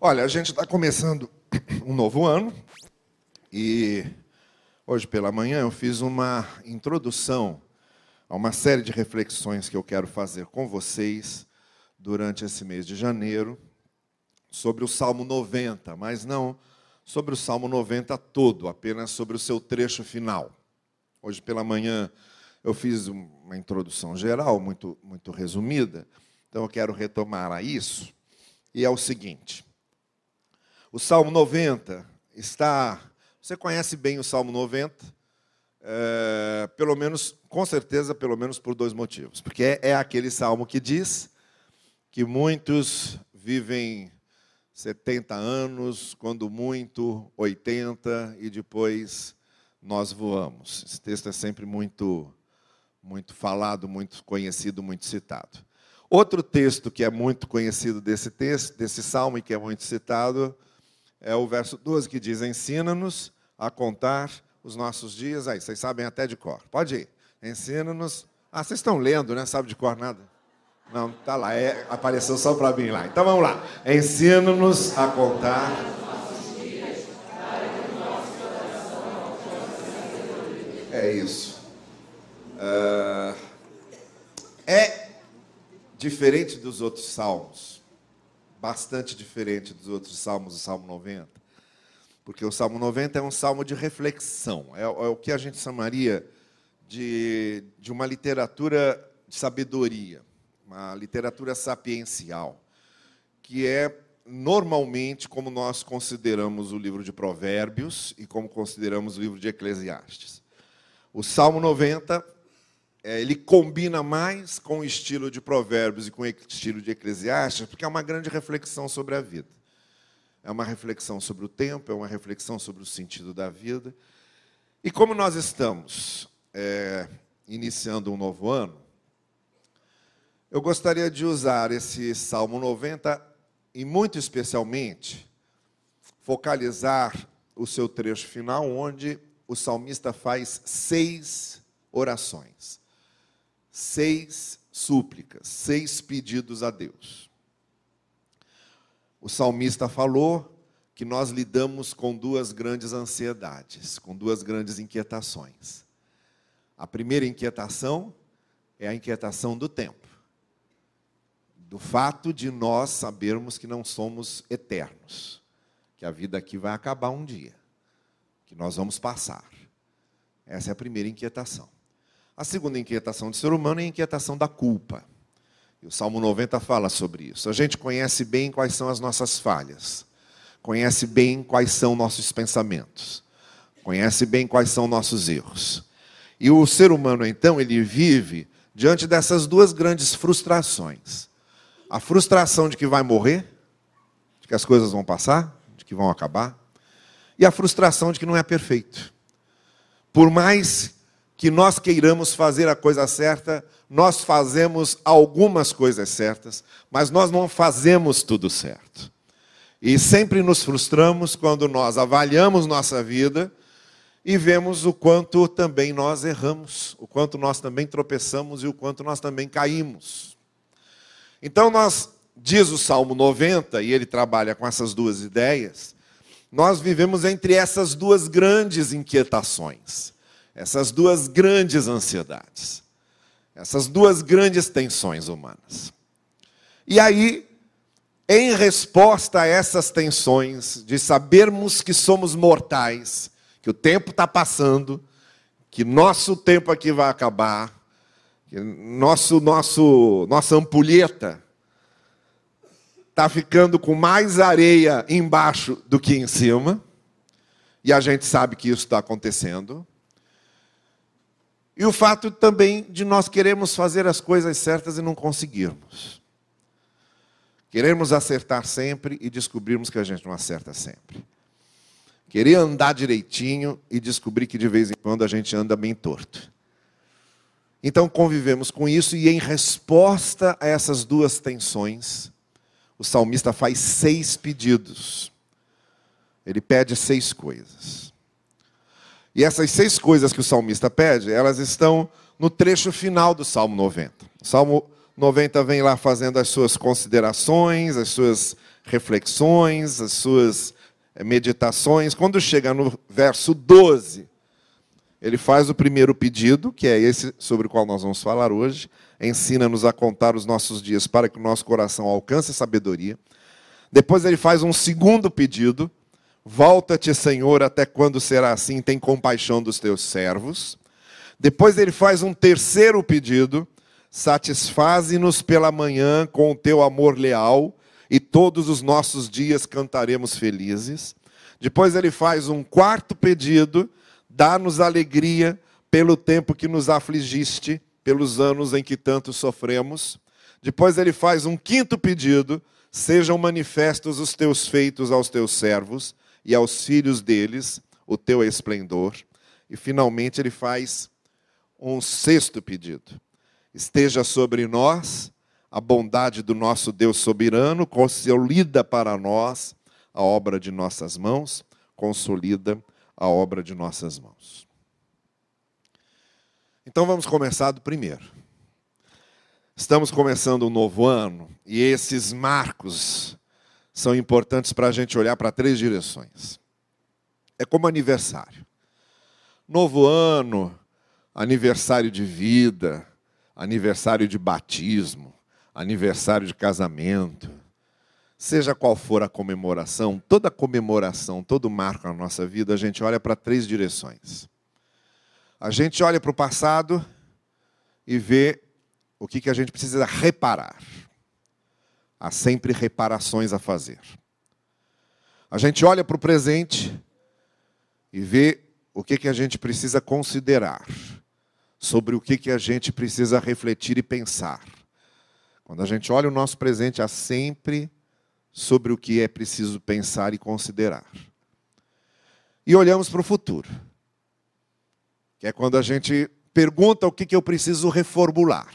Olha, a gente está começando um novo ano e hoje pela manhã eu fiz uma introdução a uma série de reflexões que eu quero fazer com vocês durante esse mês de janeiro sobre o Salmo 90, mas não sobre o Salmo 90 todo, apenas sobre o seu trecho final. Hoje pela manhã eu fiz uma introdução geral, muito, muito resumida, então eu quero retomar a isso, e é o seguinte. O Salmo 90 está. Você conhece bem o Salmo 90? É, pelo menos, com certeza, pelo menos por dois motivos. Porque é, é aquele salmo que diz que muitos vivem 70 anos, quando muito, 80, e depois nós voamos. Esse texto é sempre muito, muito falado, muito conhecido, muito citado. Outro texto que é muito conhecido desse texto, desse salmo e que é muito citado, é o verso 12 que diz: Ensina-nos a contar os nossos dias. Aí, vocês sabem até de cor. Pode ir. Ensina-nos. Ah, vocês estão lendo, né? Sabe de cor nada? Não, tá lá. É, apareceu só para mim lá. Então vamos lá. Ensina-nos a contar. É isso. Uh, é diferente dos outros salmos bastante diferente dos outros salmos, o Salmo 90. Porque o Salmo 90 é um salmo de reflexão, é, é o que a gente chamaria de, de uma literatura de sabedoria, uma literatura sapiencial, que é normalmente como nós consideramos o livro de Provérbios e como consideramos o livro de Eclesiastes. O Salmo 90 é, ele combina mais com o estilo de Provérbios e com o estilo de Eclesiastes, porque é uma grande reflexão sobre a vida. É uma reflexão sobre o tempo, é uma reflexão sobre o sentido da vida. E como nós estamos é, iniciando um novo ano, eu gostaria de usar esse Salmo 90 e, muito especialmente, focalizar o seu trecho final, onde o salmista faz seis orações seis súplicas, seis pedidos a Deus. O salmista falou que nós lidamos com duas grandes ansiedades, com duas grandes inquietações. A primeira inquietação é a inquietação do tempo, do fato de nós sabermos que não somos eternos, que a vida aqui vai acabar um dia, que nós vamos passar. Essa é a primeira inquietação. A segunda inquietação do ser humano é a inquietação da culpa. E o Salmo 90 fala sobre isso. A gente conhece bem quais são as nossas falhas, conhece bem quais são nossos pensamentos, conhece bem quais são nossos erros. E o ser humano, então, ele vive diante dessas duas grandes frustrações: a frustração de que vai morrer, de que as coisas vão passar, de que vão acabar, e a frustração de que não é perfeito. Por mais que nós queiramos fazer a coisa certa, nós fazemos algumas coisas certas, mas nós não fazemos tudo certo. E sempre nos frustramos quando nós avaliamos nossa vida e vemos o quanto também nós erramos, o quanto nós também tropeçamos e o quanto nós também caímos. Então nós diz o Salmo 90 e ele trabalha com essas duas ideias. Nós vivemos entre essas duas grandes inquietações essas duas grandes ansiedades, essas duas grandes tensões humanas. E aí, em resposta a essas tensões, de sabermos que somos mortais, que o tempo está passando, que nosso tempo aqui vai acabar, que nosso, nosso, nossa ampulheta está ficando com mais areia embaixo do que em cima, e a gente sabe que isso está acontecendo. E o fato também de nós queremos fazer as coisas certas e não conseguirmos. Queremos acertar sempre e descobrirmos que a gente não acerta sempre. Querer andar direitinho e descobrir que de vez em quando a gente anda bem torto. Então convivemos com isso e em resposta a essas duas tensões, o salmista faz seis pedidos. Ele pede seis coisas. E essas seis coisas que o salmista pede, elas estão no trecho final do Salmo 90. O Salmo 90 vem lá fazendo as suas considerações, as suas reflexões, as suas eh, meditações. Quando chega no verso 12, ele faz o primeiro pedido, que é esse sobre o qual nós vamos falar hoje. Ensina-nos a contar os nossos dias para que o nosso coração alcance sabedoria. Depois ele faz um segundo pedido. Volta-te, Senhor, até quando será assim? Tem compaixão dos teus servos. Depois ele faz um terceiro pedido. Satisfaze-nos pela manhã com o teu amor leal, e todos os nossos dias cantaremos felizes. Depois ele faz um quarto pedido Dá-nos alegria pelo tempo que nos afligiste, pelos anos em que tanto sofremos. Depois ele faz um quinto pedido: sejam manifestos os teus feitos aos teus servos e aos filhos deles, o teu esplendor. E finalmente ele faz um sexto pedido: esteja sobre nós a bondade do nosso Deus soberano, consolida para nós a obra de nossas mãos, consolida a obra de nossas mãos. Então vamos começar do primeiro. Estamos começando um novo ano e esses marcos são importantes para a gente olhar para três direções. É como aniversário. Novo ano, aniversário de vida, aniversário de batismo, aniversário de casamento, Seja qual for a comemoração, toda comemoração, todo marco na nossa vida, a gente olha para três direções. A gente olha para o passado e vê o que, que a gente precisa reparar. Há sempre reparações a fazer. A gente olha para o presente e vê o que, que a gente precisa considerar, sobre o que, que a gente precisa refletir e pensar. Quando a gente olha o nosso presente, há sempre sobre o que é preciso pensar e considerar. E olhamos para o futuro, que é quando a gente pergunta o que, que eu preciso reformular,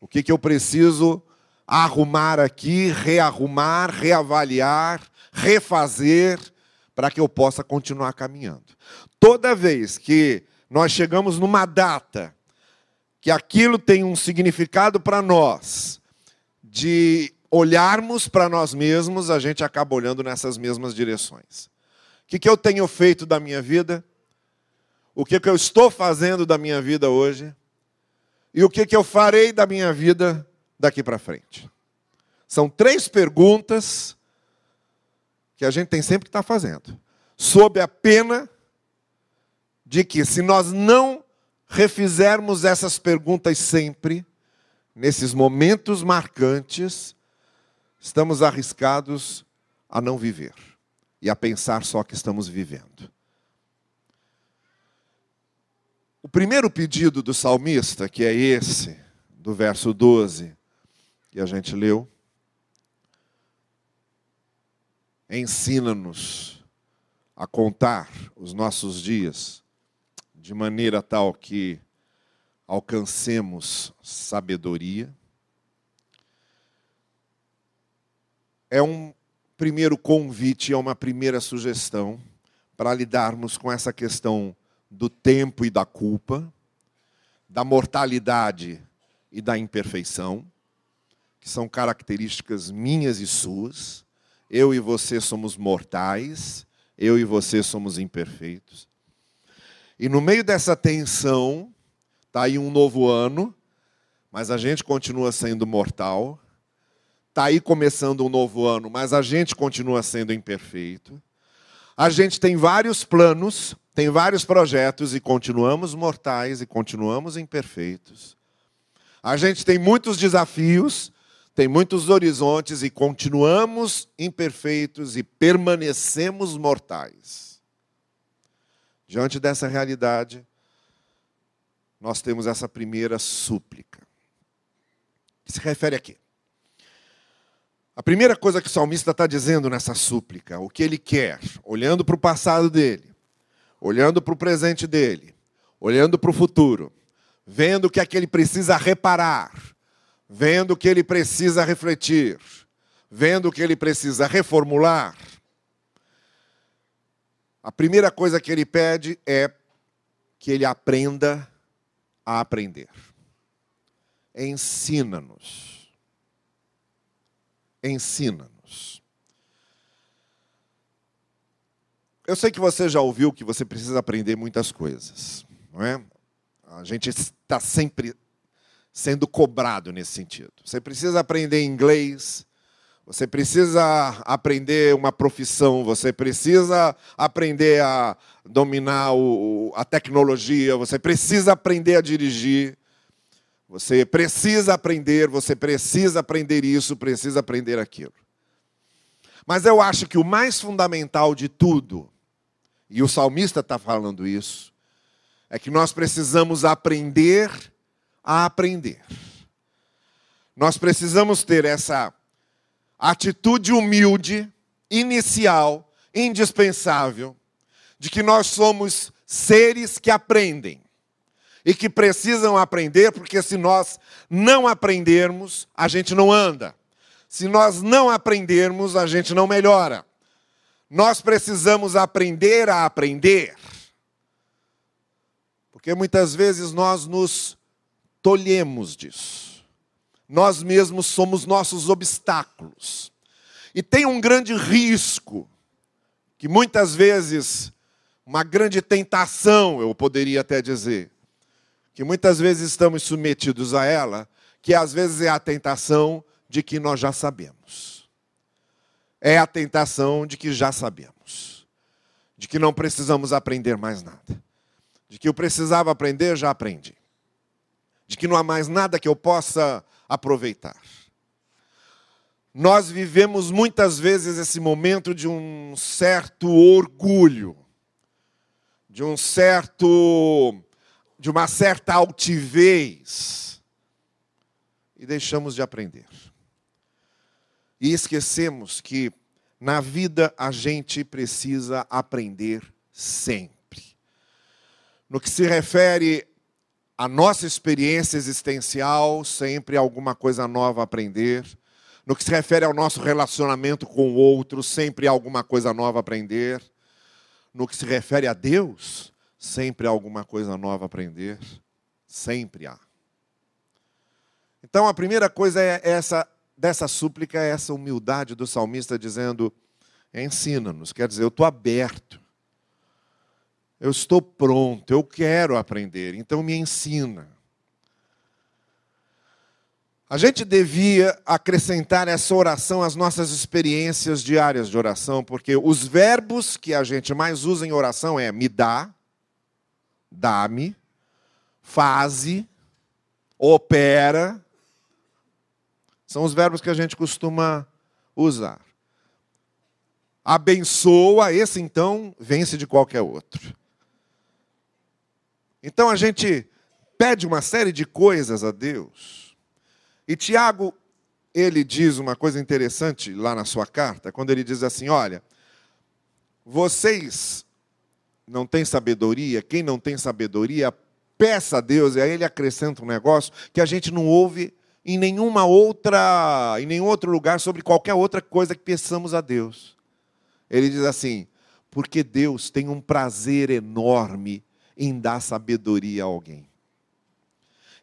o que, que eu preciso arrumar aqui, rearrumar, reavaliar, refazer, para que eu possa continuar caminhando. Toda vez que nós chegamos numa data que aquilo tem um significado para nós, de olharmos para nós mesmos, a gente acaba olhando nessas mesmas direções. O que, que eu tenho feito da minha vida? O que, que eu estou fazendo da minha vida hoje? E o que, que eu farei da minha vida daqui para frente? São três perguntas que a gente tem sempre que estar tá fazendo. Sob a pena de que, se nós não refizermos essas perguntas sempre, nesses momentos marcantes, estamos arriscados a não viver e a pensar só que estamos vivendo. O primeiro pedido do salmista, que é esse, do verso 12, que a gente leu, ensina-nos a contar os nossos dias de maneira tal que alcancemos sabedoria. É um primeiro convite, é uma primeira sugestão para lidarmos com essa questão do tempo e da culpa, da mortalidade e da imperfeição, que são características minhas e suas. Eu e você somos mortais, eu e você somos imperfeitos. E no meio dessa tensão, está aí um novo ano, mas a gente continua sendo mortal, Está aí começando um novo ano, mas a gente continua sendo imperfeito. A gente tem vários planos, tem vários projetos e continuamos mortais e continuamos imperfeitos. A gente tem muitos desafios, tem muitos horizontes e continuamos imperfeitos e permanecemos mortais. Diante dessa realidade, nós temos essa primeira súplica, que se refere a quê? A primeira coisa que o salmista está dizendo nessa súplica, o que ele quer, olhando para o passado dele, olhando para o presente dele, olhando para o futuro, vendo o que é que ele precisa reparar, vendo que ele precisa refletir, vendo que ele precisa reformular. A primeira coisa que ele pede é que ele aprenda a aprender. Ensina-nos ensina-nos. Eu sei que você já ouviu que você precisa aprender muitas coisas, não é? A gente está sempre sendo cobrado nesse sentido. Você precisa aprender inglês, você precisa aprender uma profissão, você precisa aprender a dominar o, a tecnologia, você precisa aprender a dirigir, você precisa aprender, você precisa aprender isso, precisa aprender aquilo. Mas eu acho que o mais fundamental de tudo, e o salmista está falando isso, é que nós precisamos aprender a aprender. Nós precisamos ter essa atitude humilde, inicial, indispensável, de que nós somos seres que aprendem e que precisam aprender, porque se nós não aprendermos, a gente não anda. Se nós não aprendermos, a gente não melhora. Nós precisamos aprender a aprender. Porque muitas vezes nós nos tolhemos disso nós mesmos somos nossos obstáculos. E tem um grande risco, que muitas vezes, uma grande tentação, eu poderia até dizer, que muitas vezes estamos submetidos a ela, que às vezes é a tentação de que nós já sabemos. É a tentação de que já sabemos. De que não precisamos aprender mais nada. De que eu precisava aprender, já aprendi. De que não há mais nada que eu possa aproveitar. Nós vivemos muitas vezes esse momento de um certo orgulho, de um certo de uma certa altivez e deixamos de aprender. E esquecemos que na vida a gente precisa aprender sempre. No que se refere a nossa experiência existencial, sempre alguma coisa nova a aprender. No que se refere ao nosso relacionamento com o outro, sempre alguma coisa nova a aprender. No que se refere a Deus, sempre alguma coisa nova a aprender. Sempre há. Então a primeira coisa é essa dessa súplica é essa humildade do salmista dizendo: ensina-nos, quer dizer, eu estou aberto eu estou pronto, eu quero aprender, então me ensina. A gente devia acrescentar essa oração às nossas experiências diárias de oração, porque os verbos que a gente mais usa em oração é me dá, dá-me, faze, opera. São os verbos que a gente costuma usar. Abençoa, esse então vence de qualquer outro. Então a gente pede uma série de coisas a Deus. E Tiago, ele diz uma coisa interessante lá na sua carta, quando ele diz assim: Olha, vocês não têm sabedoria, quem não tem sabedoria, peça a Deus, e aí ele acrescenta um negócio que a gente não ouve em nenhuma outra, em nenhum outro lugar sobre qualquer outra coisa que peçamos a Deus. Ele diz assim: porque Deus tem um prazer enorme em dar sabedoria a alguém.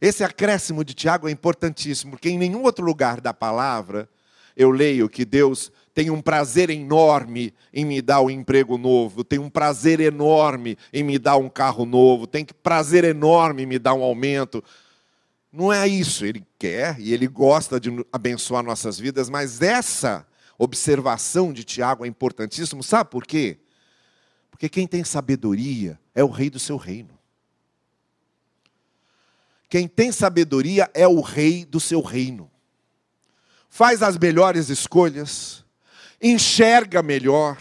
Esse acréscimo de Tiago é importantíssimo, porque em nenhum outro lugar da palavra eu leio que Deus tem um prazer enorme em me dar um emprego novo, tem um prazer enorme em me dar um carro novo, tem prazer enorme em me dar um aumento. Não é isso, ele quer e ele gosta de abençoar nossas vidas, mas essa observação de Tiago é importantíssima, sabe por quê? Porque quem tem sabedoria é o rei do seu reino. Quem tem sabedoria é o rei do seu reino. Faz as melhores escolhas, enxerga melhor,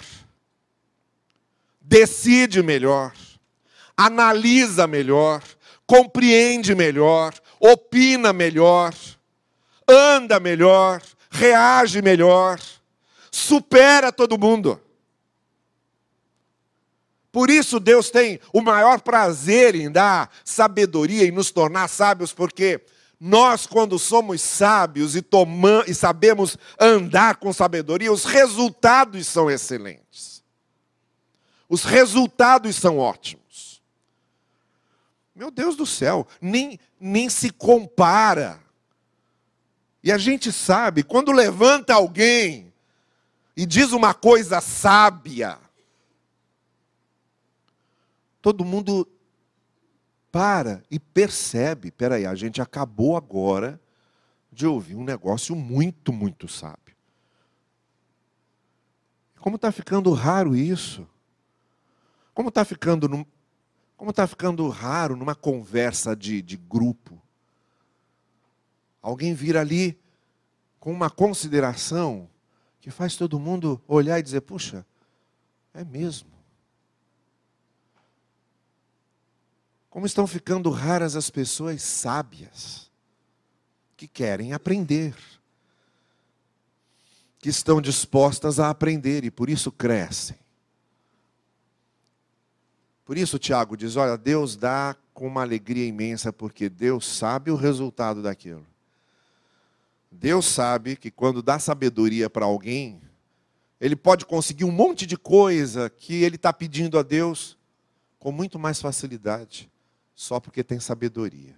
decide melhor, analisa melhor, compreende melhor, opina melhor, anda melhor, reage melhor, supera todo mundo. Por isso Deus tem o maior prazer em dar sabedoria e nos tornar sábios, porque nós, quando somos sábios e, toma, e sabemos andar com sabedoria, os resultados são excelentes. Os resultados são ótimos. Meu Deus do céu, nem, nem se compara. E a gente sabe, quando levanta alguém e diz uma coisa sábia, todo mundo para e percebe: peraí, a gente acabou agora de ouvir um negócio muito, muito sábio. Como está ficando raro isso? Como está ficando, num, como tá ficando raro numa conversa de, de grupo? Alguém vir ali com uma consideração que faz todo mundo olhar e dizer: puxa, é mesmo. Como estão ficando raras as pessoas sábias que querem aprender, que estão dispostas a aprender e por isso crescem. Por isso, Tiago diz: olha, Deus dá com uma alegria imensa, porque Deus sabe o resultado daquilo. Deus sabe que quando dá sabedoria para alguém, ele pode conseguir um monte de coisa que ele está pedindo a Deus com muito mais facilidade só porque tem sabedoria.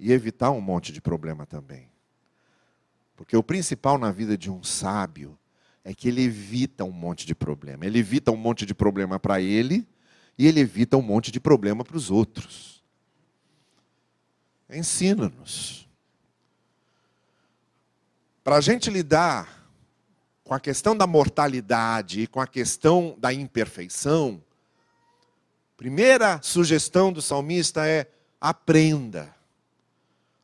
E evitar um monte de problema também. Porque o principal na vida de um sábio é que ele evita um monte de problema. Ele evita um monte de problema para ele e ele evita um monte de problema para os outros. Ensina-nos. Para a gente lidar com a questão da mortalidade e com a questão da imperfeição, Primeira sugestão do salmista é: aprenda.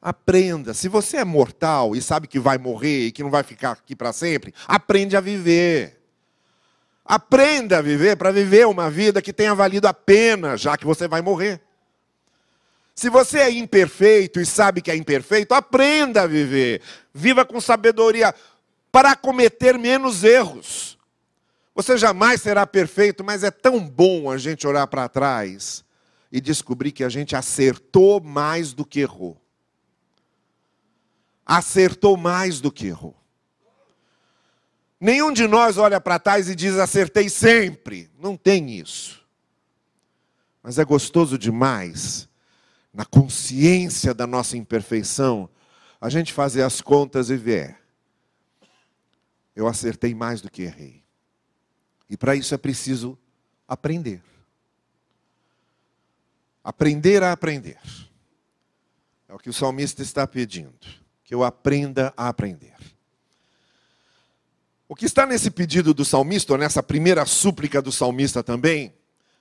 Aprenda. Se você é mortal e sabe que vai morrer e que não vai ficar aqui para sempre, aprende a viver. Aprenda a viver para viver uma vida que tenha valido a pena, já que você vai morrer. Se você é imperfeito e sabe que é imperfeito, aprenda a viver. Viva com sabedoria para cometer menos erros. Você jamais será perfeito, mas é tão bom a gente olhar para trás e descobrir que a gente acertou mais do que errou. Acertou mais do que errou. Nenhum de nós olha para trás e diz acertei sempre. Não tem isso. Mas é gostoso demais, na consciência da nossa imperfeição, a gente fazer as contas e ver. Eu acertei mais do que errei. E para isso é preciso aprender. Aprender a aprender. É o que o salmista está pedindo. Que eu aprenda a aprender. O que está nesse pedido do salmista, ou nessa primeira súplica do salmista também,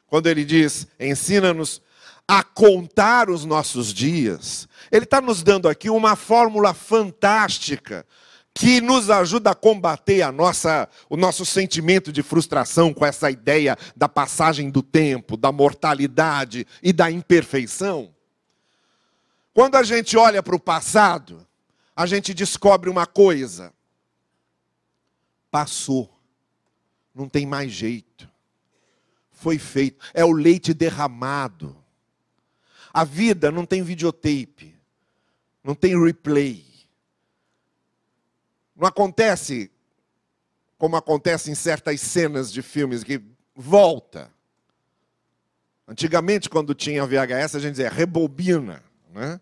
quando ele diz: ensina-nos a contar os nossos dias, ele está nos dando aqui uma fórmula fantástica que nos ajuda a combater a nossa, o nosso sentimento de frustração com essa ideia da passagem do tempo, da mortalidade e da imperfeição. Quando a gente olha para o passado, a gente descobre uma coisa: passou, não tem mais jeito, foi feito, é o leite derramado. A vida não tem videotape, não tem replay. Não acontece como acontece em certas cenas de filmes que volta. Antigamente, quando tinha VHS, a gente dizia rebobina, né?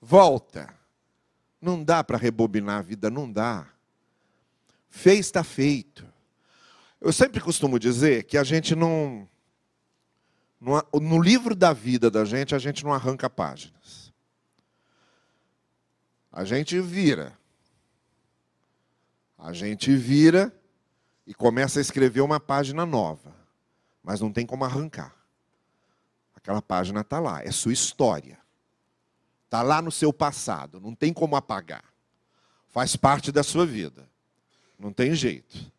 Volta. Não dá para rebobinar a vida, não dá. Fez, está feito. Eu sempre costumo dizer que a gente não, não. No livro da vida da gente, a gente não arranca páginas. A gente vira. A gente vira e começa a escrever uma página nova, mas não tem como arrancar. Aquela página está lá, é sua história. Está lá no seu passado, não tem como apagar. Faz parte da sua vida. Não tem jeito.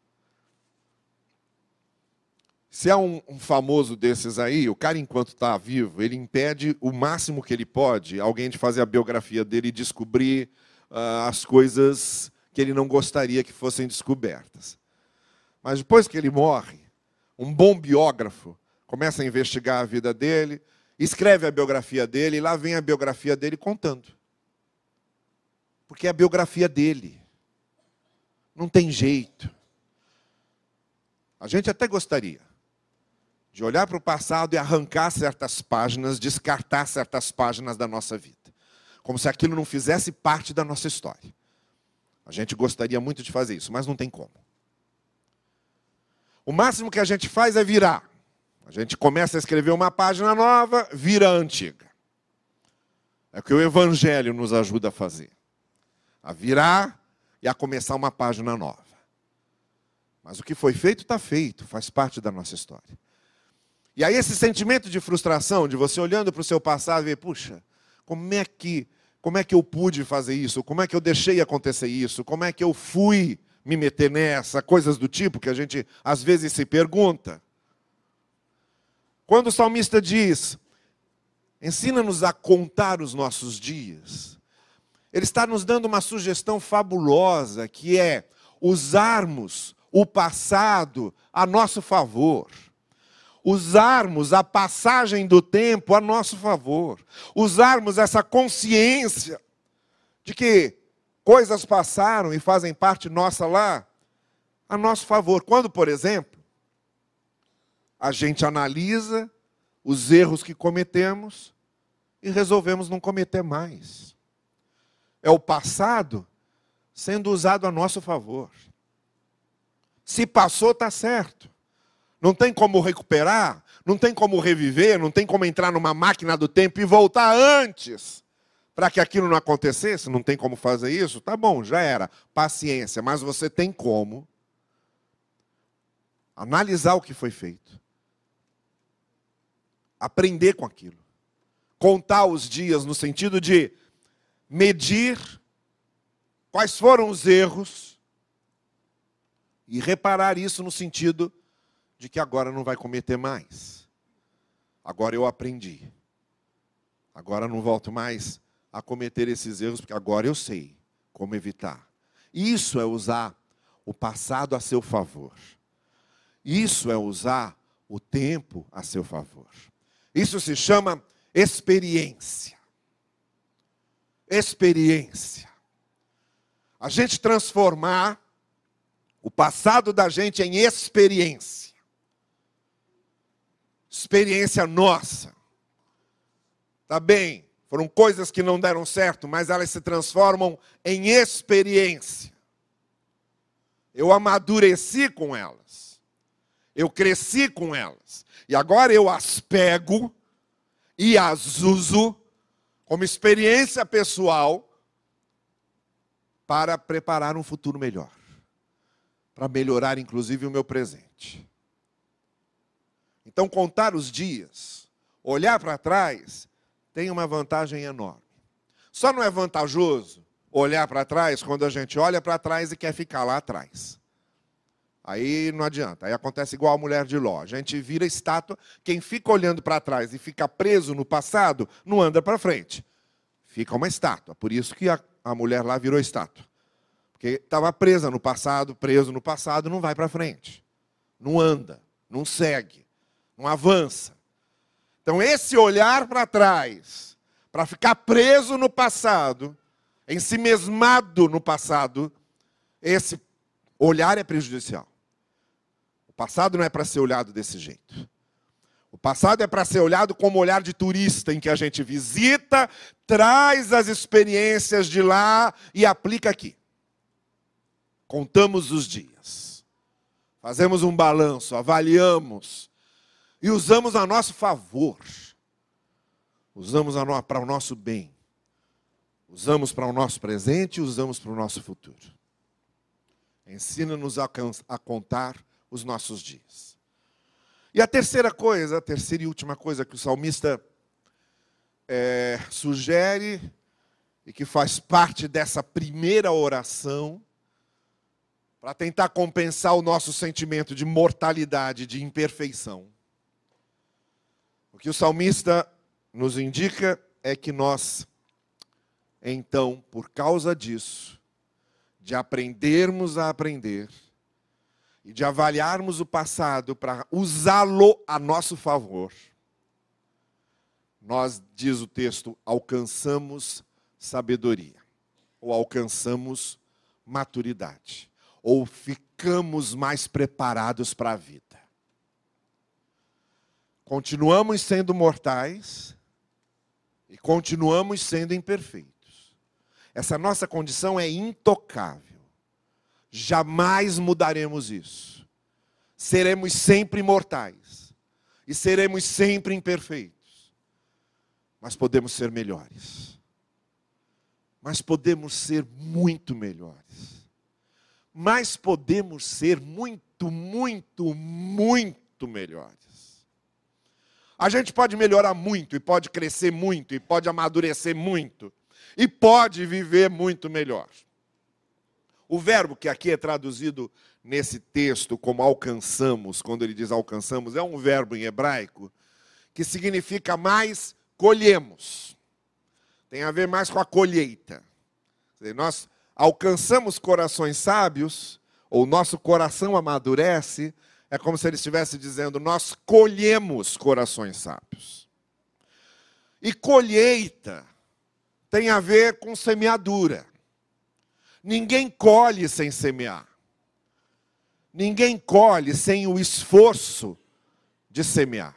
Se é um, um, famoso desses aí, o cara, enquanto está vivo, ele impede o máximo que ele pode alguém de fazer a biografia dele e descobrir uh, as coisas que ele não gostaria que fossem descobertas. Mas depois que ele morre, um bom biógrafo começa a investigar a vida dele, escreve a biografia dele, e lá vem a biografia dele contando. Porque é a biografia dele. Não tem jeito. A gente até gostaria de olhar para o passado e arrancar certas páginas, descartar certas páginas da nossa vida. Como se aquilo não fizesse parte da nossa história. A gente gostaria muito de fazer isso, mas não tem como. O máximo que a gente faz é virar. A gente começa a escrever uma página nova, vira a antiga. É o que o Evangelho nos ajuda a fazer. A virar e a começar uma página nova. Mas o que foi feito, está feito, faz parte da nossa história. E aí, esse sentimento de frustração, de você olhando para o seu passado e ver, puxa, como é que. Como é que eu pude fazer isso? Como é que eu deixei acontecer isso? Como é que eu fui me meter nessa? Coisas do tipo que a gente às vezes se pergunta. Quando o salmista diz: Ensina-nos a contar os nossos dias. Ele está nos dando uma sugestão fabulosa, que é usarmos o passado a nosso favor. Usarmos a passagem do tempo a nosso favor. Usarmos essa consciência de que coisas passaram e fazem parte nossa lá a nosso favor. Quando, por exemplo, a gente analisa os erros que cometemos e resolvemos não cometer mais. É o passado sendo usado a nosso favor. Se passou, está certo. Não tem como recuperar, não tem como reviver, não tem como entrar numa máquina do tempo e voltar antes para que aquilo não acontecesse. Não tem como fazer isso? Tá bom, já era. Paciência, mas você tem como analisar o que foi feito aprender com aquilo. Contar os dias no sentido de medir quais foram os erros e reparar isso no sentido de que agora não vai cometer mais. Agora eu aprendi. Agora não volto mais a cometer esses erros, porque agora eu sei como evitar. Isso é usar o passado a seu favor. Isso é usar o tempo a seu favor. Isso se chama experiência. Experiência. A gente transformar o passado da gente em experiência. Experiência nossa. Tá bem, foram coisas que não deram certo, mas elas se transformam em experiência. Eu amadureci com elas. Eu cresci com elas. E agora eu as pego e as uso como experiência pessoal para preparar um futuro melhor. Para melhorar, inclusive, o meu presente. Então, contar os dias, olhar para trás, tem uma vantagem enorme. Só não é vantajoso olhar para trás quando a gente olha para trás e quer ficar lá atrás. Aí não adianta. Aí acontece igual a mulher de Ló. A gente vira estátua. Quem fica olhando para trás e fica preso no passado, não anda para frente. Fica uma estátua. Por isso que a, a mulher lá virou estátua. Porque estava presa no passado, preso no passado, não vai para frente. Não anda, não segue, não avança. Então, esse olhar para trás, para ficar preso no passado, ensimesmado no passado, esse olhar é prejudicial passado não é para ser olhado desse jeito. O passado é para ser olhado como olhar de turista, em que a gente visita, traz as experiências de lá e aplica aqui. Contamos os dias, fazemos um balanço, avaliamos e usamos a nosso favor, usamos para o nosso bem, usamos para o nosso presente e usamos para o nosso futuro. Ensina-nos a, a contar os nossos dias. E a terceira coisa, a terceira e última coisa que o salmista é, sugere e que faz parte dessa primeira oração, para tentar compensar o nosso sentimento de mortalidade, de imperfeição. O que o salmista nos indica é que nós, então, por causa disso, de aprendermos a aprender, e de avaliarmos o passado para usá-lo a nosso favor, nós, diz o texto, alcançamos sabedoria, ou alcançamos maturidade, ou ficamos mais preparados para a vida. Continuamos sendo mortais e continuamos sendo imperfeitos. Essa nossa condição é intocável. Jamais mudaremos isso. seremos sempre mortais e seremos sempre imperfeitos, mas podemos ser melhores. Mas podemos ser muito melhores. Mas podemos ser muito, muito, muito melhores. A gente pode melhorar muito, e pode crescer muito, e pode amadurecer muito, e pode viver muito melhor. O verbo que aqui é traduzido nesse texto como alcançamos, quando ele diz alcançamos, é um verbo em hebraico que significa mais colhemos. Tem a ver mais com a colheita. Nós alcançamos corações sábios, ou nosso coração amadurece, é como se ele estivesse dizendo: nós colhemos corações sábios. E colheita tem a ver com semeadura. Ninguém colhe sem semear. Ninguém colhe sem o esforço de semear.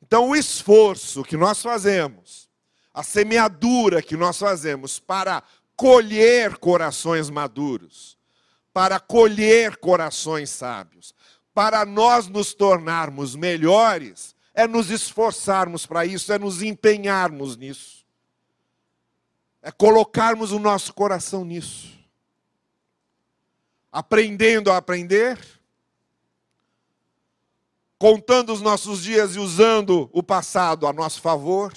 Então, o esforço que nós fazemos, a semeadura que nós fazemos para colher corações maduros, para colher corações sábios, para nós nos tornarmos melhores, é nos esforçarmos para isso, é nos empenharmos nisso é colocarmos o nosso coração nisso. Aprendendo a aprender, contando os nossos dias e usando o passado a nosso favor,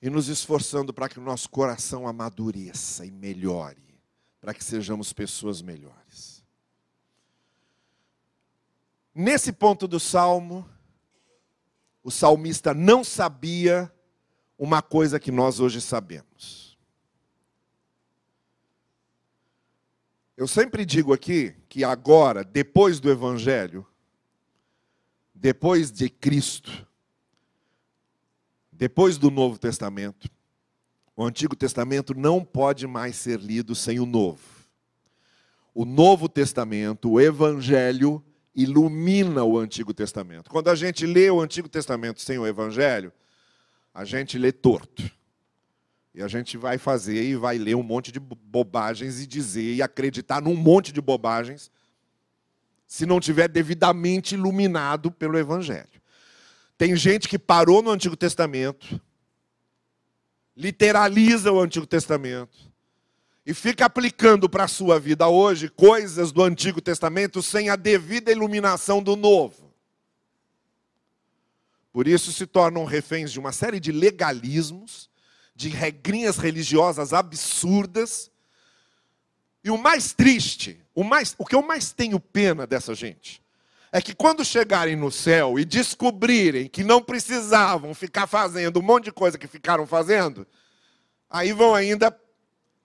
e nos esforçando para que o nosso coração amadureça e melhore, para que sejamos pessoas melhores. Nesse ponto do salmo, o salmista não sabia uma coisa que nós hoje sabemos. Eu sempre digo aqui que agora, depois do Evangelho, depois de Cristo, depois do Novo Testamento, o Antigo Testamento não pode mais ser lido sem o Novo. O Novo Testamento, o Evangelho, ilumina o Antigo Testamento. Quando a gente lê o Antigo Testamento sem o Evangelho, a gente lê torto. E a gente vai fazer e vai ler um monte de bobagens e dizer e acreditar num monte de bobagens se não tiver devidamente iluminado pelo Evangelho. Tem gente que parou no Antigo Testamento, literaliza o Antigo Testamento, e fica aplicando para a sua vida hoje coisas do Antigo Testamento sem a devida iluminação do Novo. Por isso se tornam reféns de uma série de legalismos, de regrinhas religiosas absurdas. E o mais triste, o, mais, o que eu mais tenho pena dessa gente, é que quando chegarem no céu e descobrirem que não precisavam ficar fazendo um monte de coisa que ficaram fazendo, aí vão ainda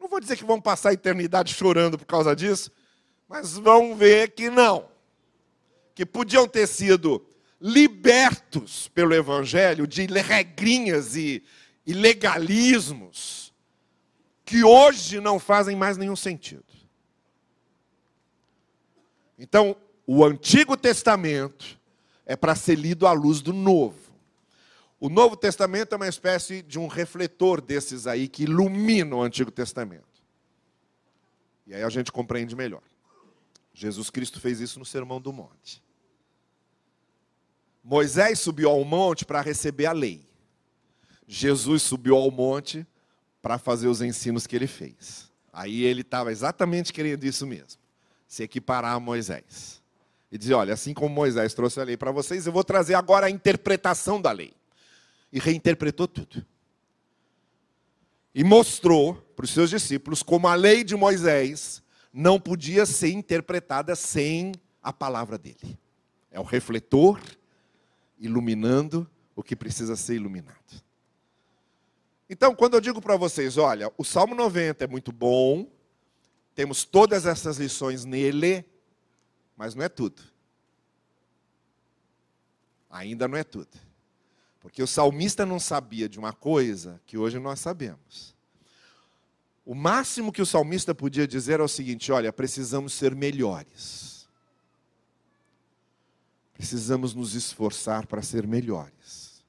não vou dizer que vão passar a eternidade chorando por causa disso, mas vão ver que não. Que podiam ter sido libertos pelo Evangelho de regrinhas e, e legalismos que hoje não fazem mais nenhum sentido. Então, o Antigo Testamento é para ser lido à luz do Novo. O Novo Testamento é uma espécie de um refletor desses aí que ilumina o Antigo Testamento. E aí a gente compreende melhor. Jesus Cristo fez isso no Sermão do Monte. Moisés subiu ao monte para receber a lei. Jesus subiu ao monte para fazer os ensinos que ele fez. Aí ele estava exatamente querendo isso mesmo, se equiparar a Moisés. E dizer, olha, assim como Moisés trouxe a lei para vocês, eu vou trazer agora a interpretação da lei e reinterpretou tudo. E mostrou para os seus discípulos como a lei de Moisés não podia ser interpretada sem a palavra dele. É o refletor iluminando o que precisa ser iluminado. Então, quando eu digo para vocês, olha, o Salmo 90 é muito bom, temos todas essas lições nele, mas não é tudo. Ainda não é tudo. Porque o salmista não sabia de uma coisa que hoje nós sabemos. O máximo que o salmista podia dizer é o seguinte: olha, precisamos ser melhores. Precisamos nos esforçar para ser melhores.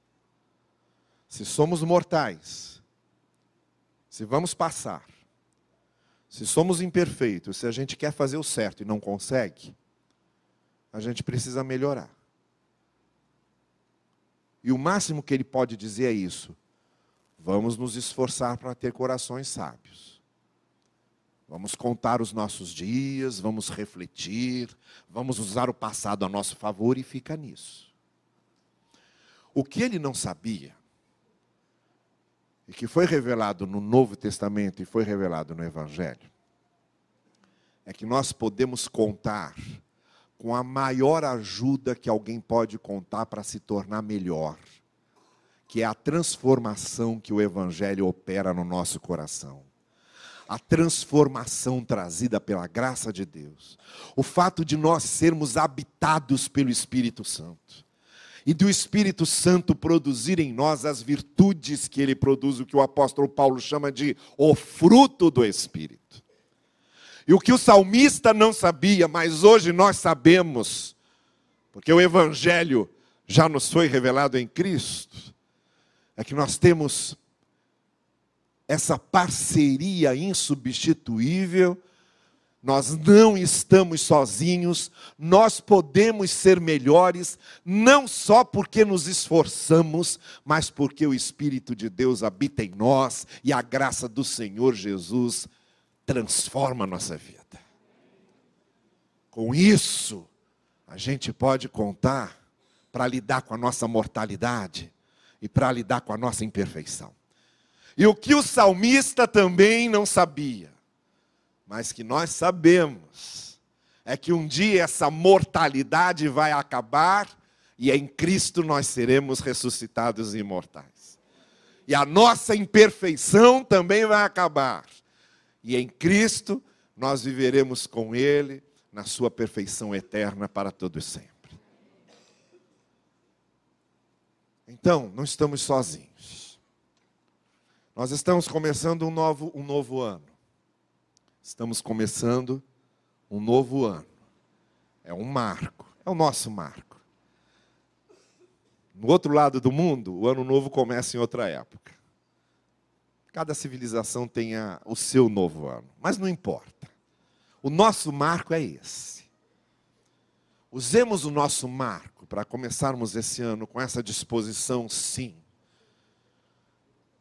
Se somos mortais, se vamos passar, Se somos imperfeitos, se a gente quer fazer o certo e não consegue, a gente precisa melhorar. E o máximo que ele pode dizer é isso: vamos nos esforçar para ter corações sábios. Vamos contar os nossos dias, vamos refletir, vamos usar o passado a nosso favor e fica nisso. O que ele não sabia, e que foi revelado no Novo Testamento e foi revelado no Evangelho, é que nós podemos contar com a maior ajuda que alguém pode contar para se tornar melhor, que é a transformação que o Evangelho opera no nosso coração. A transformação trazida pela graça de Deus, o fato de nós sermos habitados pelo Espírito Santo. E do Espírito Santo produzir em nós as virtudes que ele produz, o que o apóstolo Paulo chama de o fruto do Espírito. E o que o salmista não sabia, mas hoje nós sabemos, porque o Evangelho já nos foi revelado em Cristo, é que nós temos essa parceria insubstituível. Nós não estamos sozinhos, nós podemos ser melhores, não só porque nos esforçamos, mas porque o Espírito de Deus habita em nós e a graça do Senhor Jesus transforma a nossa vida. Com isso, a gente pode contar para lidar com a nossa mortalidade e para lidar com a nossa imperfeição. E o que o salmista também não sabia, mas que nós sabemos, é que um dia essa mortalidade vai acabar e em Cristo nós seremos ressuscitados e imortais. E a nossa imperfeição também vai acabar. E em Cristo nós viveremos com Ele na sua perfeição eterna para todo e sempre. Então, não estamos sozinhos. Nós estamos começando um novo, um novo ano. Estamos começando um novo ano. É um marco, é o nosso marco. No outro lado do mundo, o ano novo começa em outra época. Cada civilização tem a, o seu novo ano, mas não importa. O nosso marco é esse. Usemos o nosso marco para começarmos esse ano com essa disposição, sim,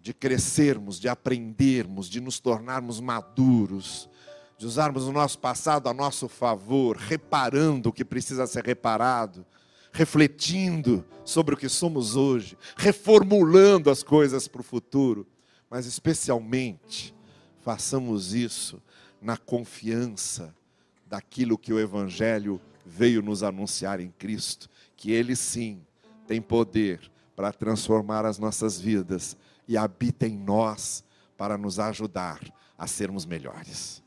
de crescermos, de aprendermos, de nos tornarmos maduros, de usarmos o nosso passado a nosso favor, reparando o que precisa ser reparado, refletindo sobre o que somos hoje, reformulando as coisas para o futuro, mas especialmente façamos isso na confiança daquilo que o Evangelho veio nos anunciar em Cristo, que Ele sim tem poder para transformar as nossas vidas e habita em nós para nos ajudar a sermos melhores.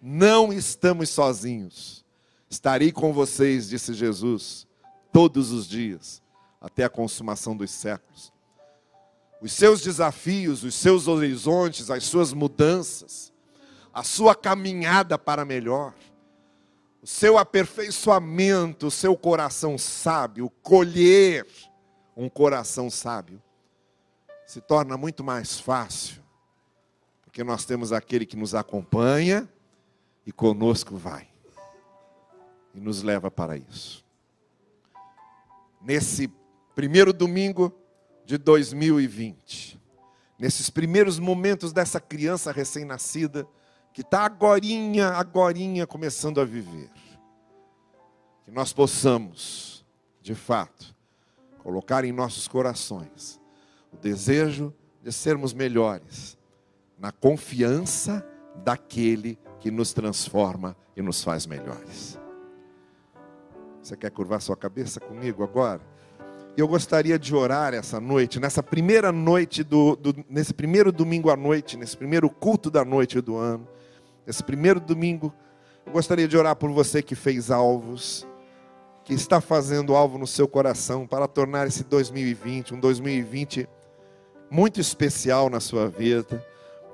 Não estamos sozinhos. Estarei com vocês, disse Jesus, todos os dias, até a consumação dos séculos. Os seus desafios, os seus horizontes, as suas mudanças, a sua caminhada para melhor, o seu aperfeiçoamento, o seu coração sábio, colher um coração sábio, se torna muito mais fácil, porque nós temos aquele que nos acompanha e conosco vai, e nos leva para isso. Nesse primeiro domingo de 2020, nesses primeiros momentos dessa criança recém-nascida, que está agorinha, agorinha começando a viver, que nós possamos, de fato, colocar em nossos corações o desejo de sermos melhores, na confiança daquele que nos transforma e nos faz melhores. Você quer curvar sua cabeça comigo agora? Eu gostaria de orar essa noite, nessa primeira noite do, do, nesse primeiro domingo à noite, nesse primeiro culto da noite do ano, esse primeiro domingo, eu gostaria de orar por você que fez alvos, que está fazendo alvo no seu coração para tornar esse 2020 um 2020 muito especial na sua vida,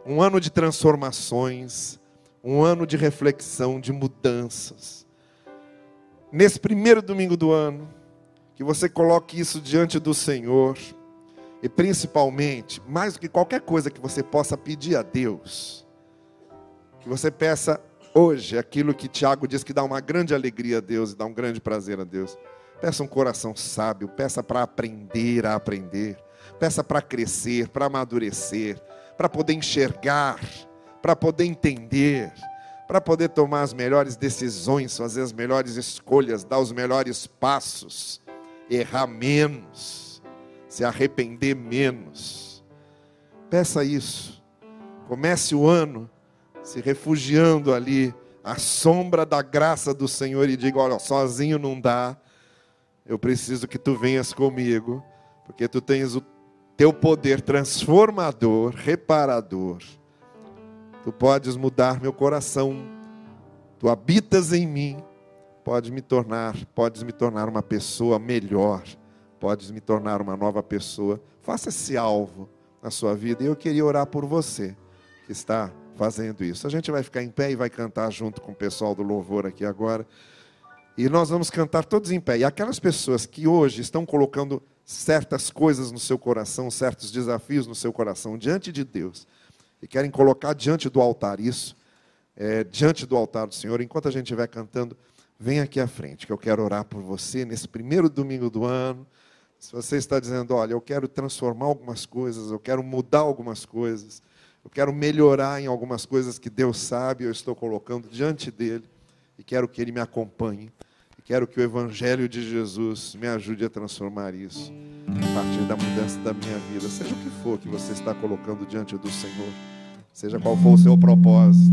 um ano de transformações, um ano de reflexão, de mudanças. Nesse primeiro domingo do ano, que você coloque isso diante do Senhor, e principalmente, mais do que qualquer coisa que você possa pedir a Deus, Que você peça hoje aquilo que Tiago diz que dá uma grande alegria a Deus e dá um grande prazer a Deus. Peça um coração sábio, peça para aprender a aprender, peça para crescer, para amadurecer, para poder enxergar, para poder entender, para poder tomar as melhores decisões, fazer as melhores escolhas, dar os melhores passos, errar menos, se arrepender menos. Peça isso. Comece o ano se refugiando ali à sombra da graça do Senhor e diga: olha, sozinho não dá. Eu preciso que tu venhas comigo, porque tu tens o teu poder transformador, reparador. Tu podes mudar meu coração. Tu habitas em mim. Pode me tornar, podes me tornar uma pessoa melhor. Podes me tornar uma nova pessoa. Faça esse alvo na sua vida. E eu queria orar por você que está fazendo isso. A gente vai ficar em pé e vai cantar junto com o pessoal do louvor aqui agora. E nós vamos cantar todos em pé. E aquelas pessoas que hoje estão colocando certas coisas no seu coração, certos desafios no seu coração diante de Deus, e querem colocar diante do altar isso, é, diante do altar do Senhor, enquanto a gente estiver cantando, vem aqui à frente, que eu quero orar por você nesse primeiro domingo do ano. Se você está dizendo, olha, eu quero transformar algumas coisas, eu quero mudar algumas coisas, eu quero melhorar em algumas coisas que Deus sabe, eu estou colocando diante dele e quero que ele me acompanhe. Quero que o Evangelho de Jesus me ajude a transformar isso a partir da mudança da minha vida. Seja o que for que você está colocando diante do Senhor, seja qual for o seu propósito,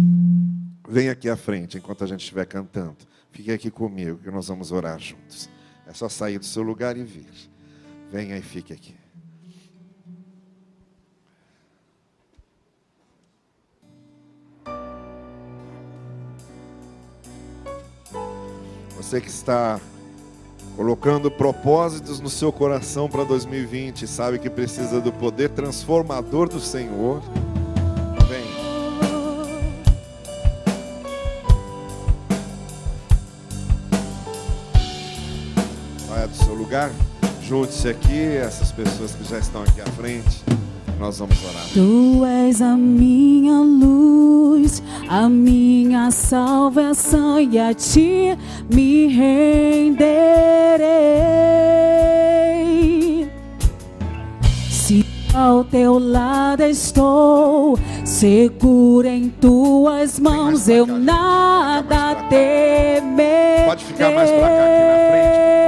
venha aqui à frente enquanto a gente estiver cantando. Fique aqui comigo que nós vamos orar juntos. É só sair do seu lugar e vir. Venha e fique aqui. Você que está colocando propósitos no seu coração para 2020, sabe que precisa do poder transformador do Senhor. Lugar. Junte-se aqui, essas pessoas que já estão aqui à frente. Nós vamos orar. Tu és a minha luz, a minha salvação, e a ti me renderei. Se ao teu lado estou, seguro em tuas mãos, eu cá, nada temerei. Pode ficar mais pra cá, aqui na frente.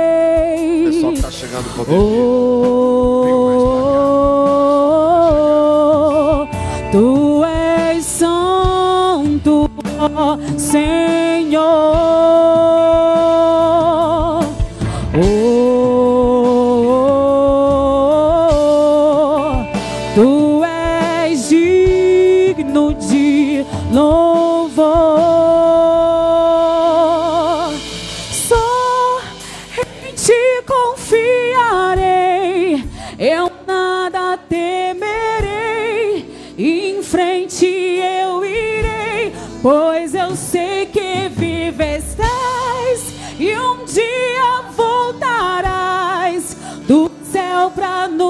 Chegando por dentro. Oh, tu és santo, Senhor. Que vive estás e um dia voltarás do céu para nos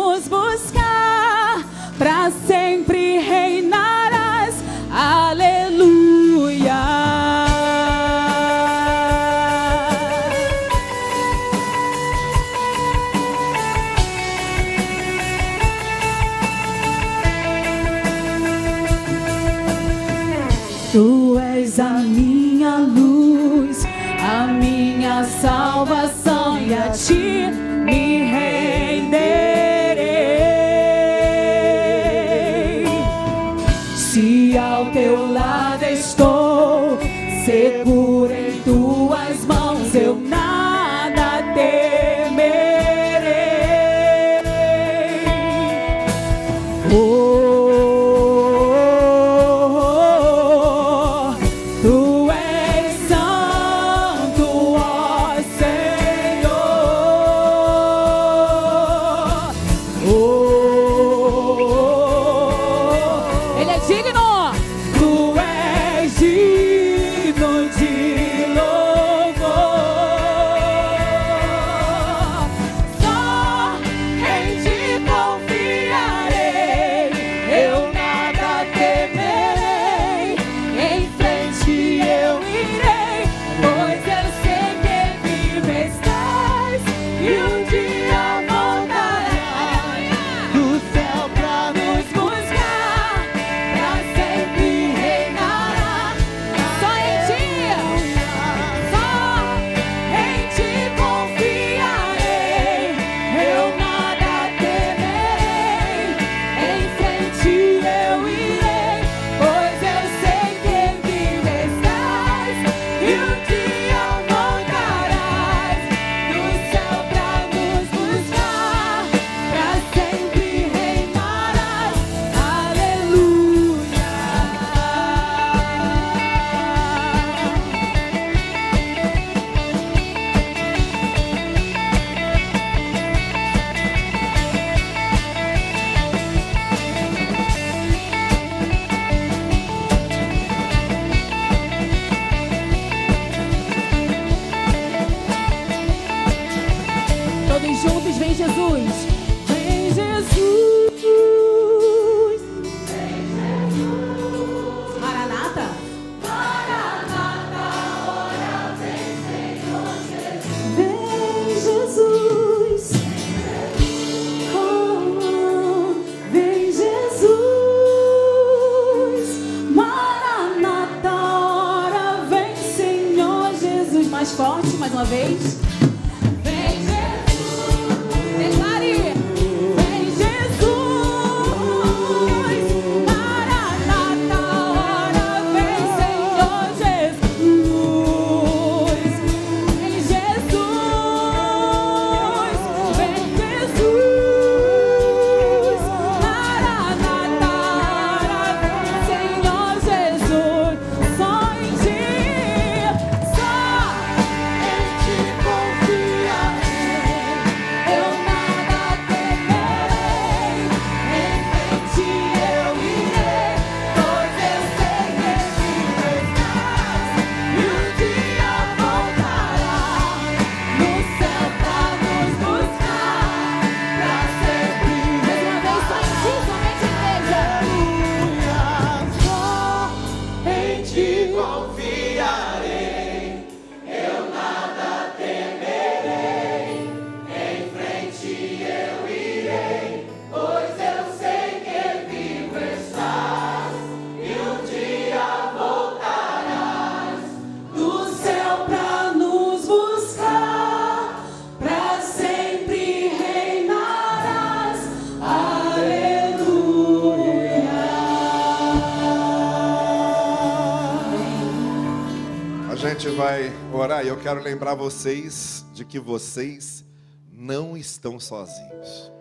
quero lembrar vocês de que vocês não estão sozinhos.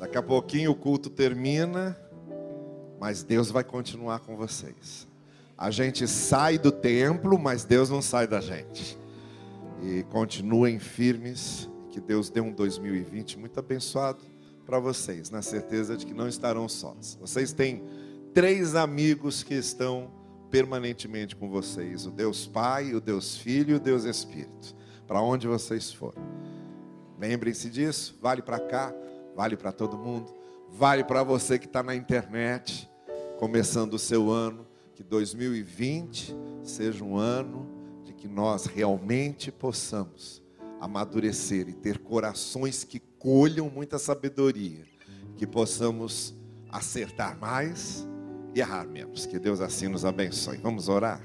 Daqui a pouquinho o culto termina, mas Deus vai continuar com vocês. A gente sai do templo, mas Deus não sai da gente. E continuem firmes, que Deus dê um 2020 muito abençoado para vocês, na certeza de que não estarão sós. Vocês têm três amigos que estão permanentemente com vocês: o Deus Pai, o Deus Filho e o Deus Espírito. Para onde vocês forem. Lembrem-se disso, vale para cá, vale para todo mundo, vale para você que está na internet, começando o seu ano, que 2020 seja um ano de que nós realmente possamos amadurecer e ter corações que colham muita sabedoria, que possamos acertar mais e errar menos. Que Deus assim nos abençoe. Vamos orar?